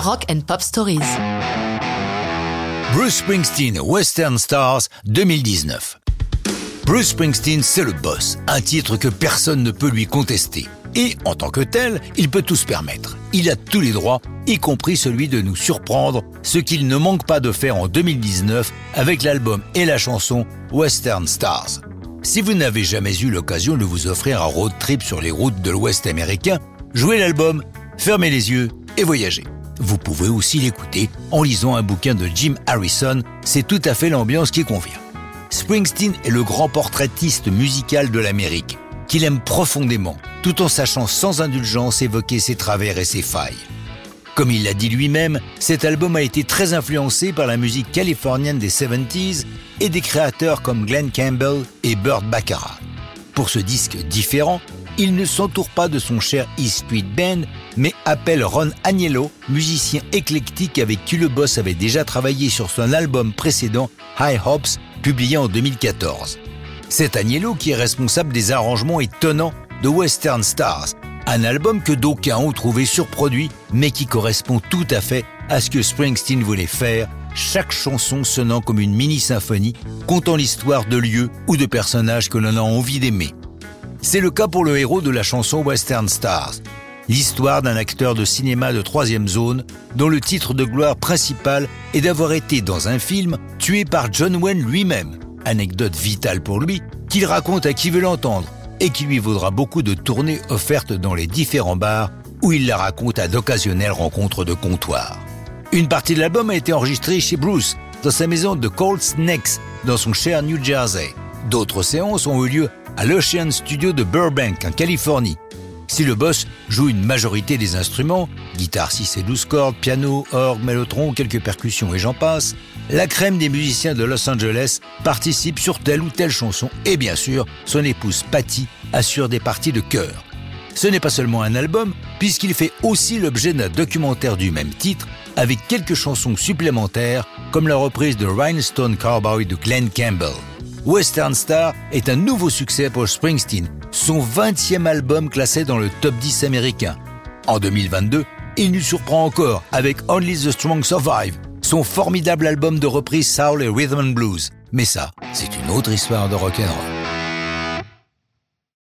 Rock and Pop Stories. Bruce Springsteen, Western Stars 2019. Bruce Springsteen, c'est le boss, un titre que personne ne peut lui contester. Et en tant que tel, il peut tout se permettre. Il a tous les droits, y compris celui de nous surprendre, ce qu'il ne manque pas de faire en 2019 avec l'album et la chanson Western Stars. Si vous n'avez jamais eu l'occasion de vous offrir un road trip sur les routes de l'Ouest américain, jouez l'album, fermez les yeux et voyagez. Vous pouvez aussi l'écouter en lisant un bouquin de Jim Harrison, c'est tout à fait l'ambiance qui convient. Springsteen est le grand portraitiste musical de l'Amérique, qu'il aime profondément, tout en sachant sans indulgence évoquer ses travers et ses failles. Comme il l'a dit lui-même, cet album a été très influencé par la musique californienne des 70s et des créateurs comme Glenn Campbell et Burt Baccarat. Pour ce disque différent, il ne s'entoure pas de son cher East Street Band, mais appelle Ron Agnello, musicien éclectique avec qui le boss avait déjà travaillé sur son album précédent, High Hopes, publié en 2014. C'est Agnello qui est responsable des arrangements étonnants de Western Stars, un album que d'aucuns ont trouvé surproduit, mais qui correspond tout à fait à ce que Springsteen voulait faire, chaque chanson sonnant comme une mini-symphonie, contant l'histoire de lieux ou de personnages que l'on a envie d'aimer. C'est le cas pour le héros de la chanson Western Stars, l'histoire d'un acteur de cinéma de troisième zone dont le titre de gloire principal est d'avoir été dans un film tué par John Wayne lui-même, anecdote vitale pour lui, qu'il raconte à qui veut l'entendre et qui lui vaudra beaucoup de tournées offertes dans les différents bars où il la raconte à d'occasionnelles rencontres de comptoir. Une partie de l'album a été enregistrée chez Bruce, dans sa maison de Cold Snakes, dans son cher New Jersey. D'autres séances ont eu lieu à l'Ocean Studio de Burbank, en Californie. Si le boss joue une majorité des instruments, guitare 6 et 12 cordes, piano, orgue, mélotron, quelques percussions et j'en passe, la crème des musiciens de Los Angeles participe sur telle ou telle chanson et bien sûr, son épouse Patty assure des parties de chœur. Ce n'est pas seulement un album, puisqu'il fait aussi l'objet d'un documentaire du même titre, avec quelques chansons supplémentaires, comme la reprise de Rhinestone Cowboy de Glenn Campbell. Western Star est un nouveau succès pour Springsteen, son 20e album classé dans le top 10 américain. En 2022, il nous surprend encore avec Only the Strong Survive, son formidable album de reprise Soul et Rhythm and Blues. Mais ça, c'est une autre histoire de rock'n'roll.